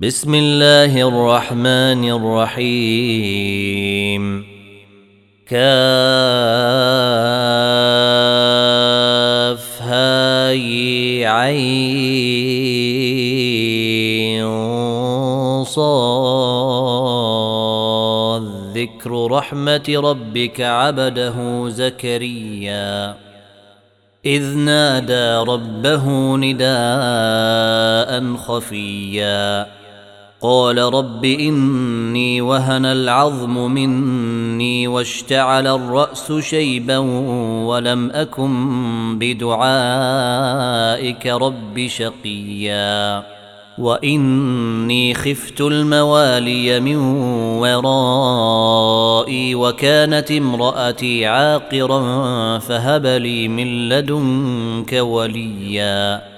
بسم الله الرحمن الرحيم. كاف هاي عين صاد. ذكر رحمة ربك عبده زكريا. إذ نادى ربه نداء خفيا. قال رب إني وهن العظم مني واشتعل الرأس شيبا ولم أكن بدعائك رب شقيا. وإني خفت الموالي من ورائي وكانت امرأتي عاقرا فهب لي من لدنك وليا.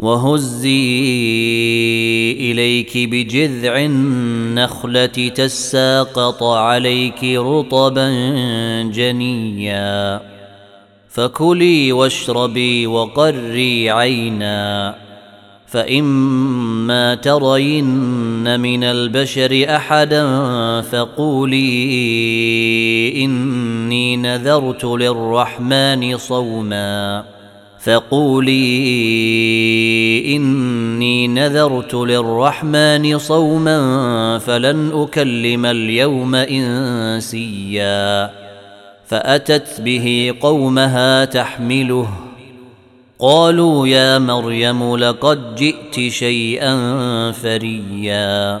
وهزي إليك بجذع النخلة تساقط عليك رطبا جنيا. فكلي واشربي وقري عينا. فإما ترين من البشر أحدا فقولي إني نذرت للرحمن صوما. فقولي إني نذرت للرحمن صوما فلن أكلم اليوم إنسيا فأتت به قومها تحمله قالوا يا مريم لقد جئت شيئا فريا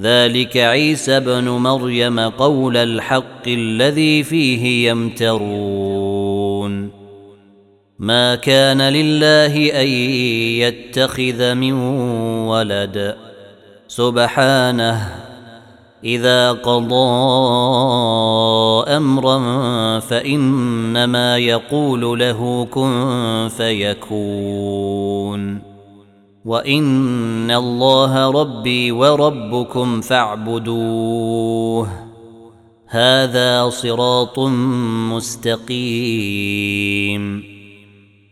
ذلك عيسى ابن مريم قول الحق الذي فيه يمترون. ما كان لله أن يتخذ من ولد. سبحانه إذا قضى أمرا فإنما يقول له كن فيكون. وان الله ربي وربكم فاعبدوه. هذا صراط مستقيم.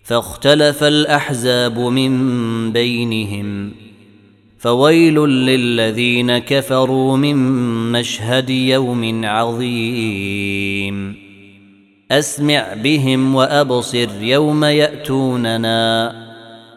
فاختلف الاحزاب من بينهم. فويل للذين كفروا من مشهد يوم عظيم. اسمع بهم وابصر يوم ياتوننا.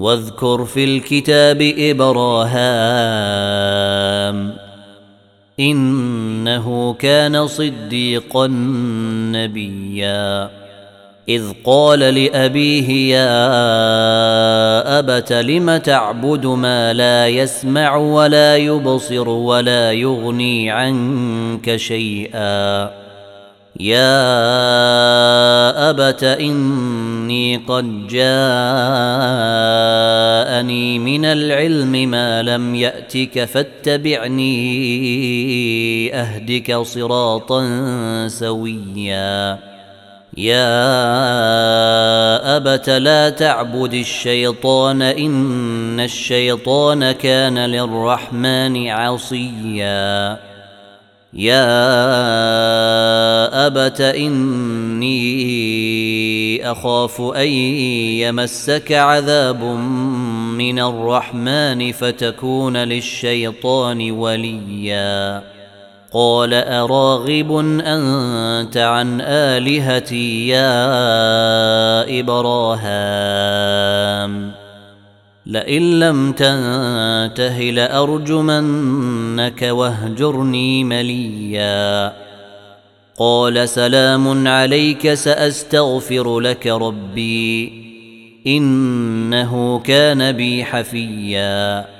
واذكر في الكتاب إبراهام إنه كان صديقا نبيا. إذ قال لأبيه يا أبت لم تعبد ما لا يسمع ولا يبصر ولا يغني عنك شيئا؟ يا ابت اني قد جاءني من العلم ما لم ياتك فاتبعني اهدك صراطا سويا يا ابت لا تعبد الشيطان ان الشيطان كان للرحمن عصيا يا ابت اني اخاف ان يمسك عذاب من الرحمن فتكون للشيطان وليا قال اراغب انت عن الهتي يا ابراهام لئن لم تنته لأرجمنك واهجرني مليا. قال سلام عليك سأستغفر لك ربي إنه كان بي حفيا.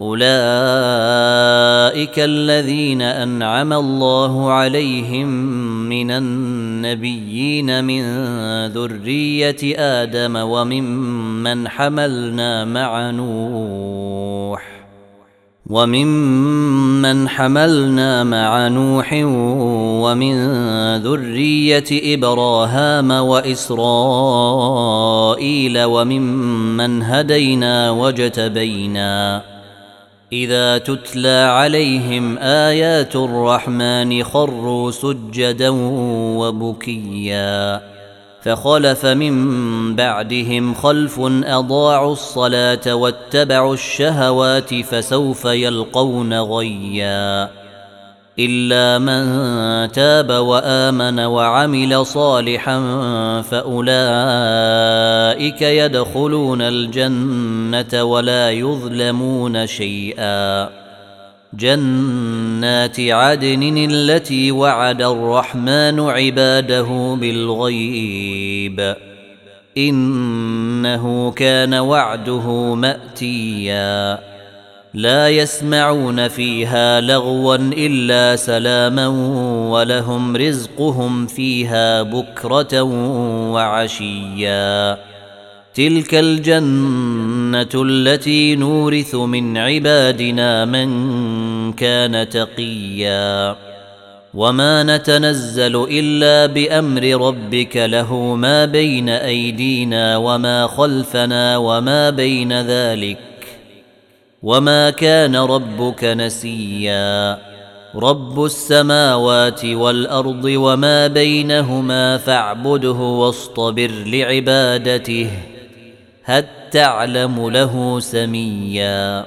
أولئك الذين أنعم الله عليهم من النبيين من ذرية آدم وممن حملنا مع نوح وممن حملنا مع نوح ومن ذرية إبراهام وإسرائيل وممن هدينا واجتبينا إذا تتلى عليهم آيات الرحمن خروا سجدا وبكيا فخلف من بعدهم خلف أضاعوا الصلاة واتبعوا الشهوات فسوف يلقون غيا إلا من تاب وآمن وعمل صالحا فأولئك يدخلون الجنة ولا يظلمون شيئا. جنات عدن التي وعد الرحمن عباده بالغيب. إنه كان وعده مأتيا. لا يسمعون فيها لغوا إلا سلاما ولهم رزقهم فيها بكرة وعشيا. تلك الجنة التي نورث من عبادنا من كان تقيا. وما نتنزل إلا بأمر ربك له ما بين أيدينا وما خلفنا وما بين ذلك. وما كان ربك نسيا رب السماوات والارض وما بينهما فاعبده واصطبر لعبادته هل تعلم له سميا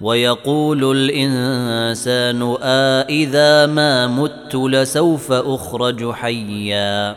ويقول الانسان آإذا ما مت لسوف اخرج حيا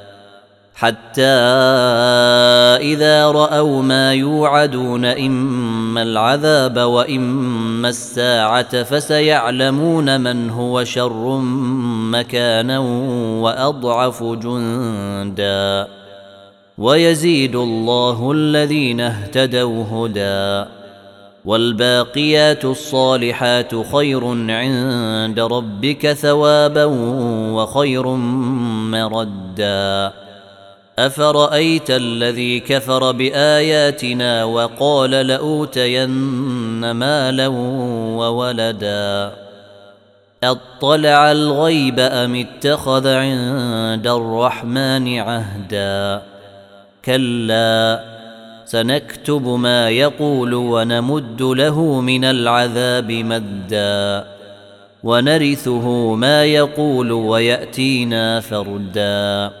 حتى إذا رأوا ما يوعدون إما العذاب وإما الساعة فسيعلمون من هو شر مكانا وأضعف جندا. ويزيد الله الذين اهتدوا هدى. والباقيات الصالحات خير عند ربك ثوابا وخير مردا. أفرأيت الذي كفر بآياتنا وقال لأوتين مالا وولدا؟ أطلع الغيب أم اتخذ عند الرحمن عهدا؟ كلا سنكتب ما يقول ونمد له من العذاب مدا. ونرثه ما يقول ويأتينا فردا.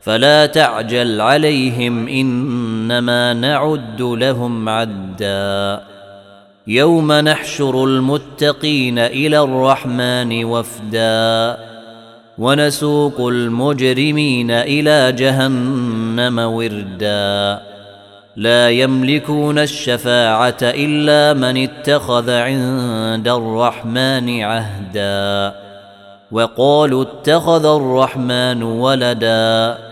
فلا تعجل عليهم إنما نعد لهم عدا. يوم نحشر المتقين إلى الرحمن وفدا. ونسوق المجرمين إلى جهنم وردا. لا يملكون الشفاعة إلا من اتخذ عند الرحمن عهدا. وقالوا اتخذ الرحمن ولدا.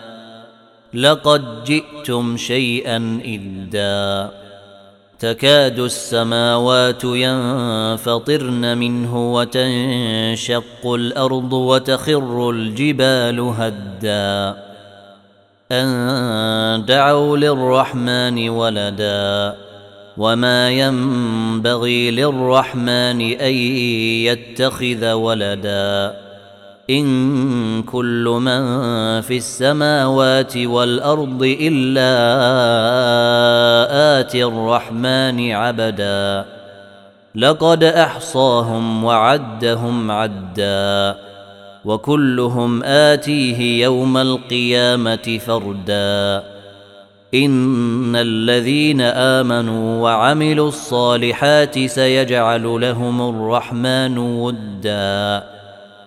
لقد جئتم شيئا إدا. تكاد السماوات ينفطرن منه وتنشق الأرض وتخر الجبال هدا. أن دعوا للرحمن ولدا. وما ينبغي للرحمن أن يتخذ ولدا. إن كل من في السماوات والأرض إلا آتي الرحمن عبدا. لقد أحصاهم وعدهم عدا. وكلهم آتيه يوم القيامة فردا. إن الذين آمنوا وعملوا الصالحات سيجعل لهم الرحمن ودا.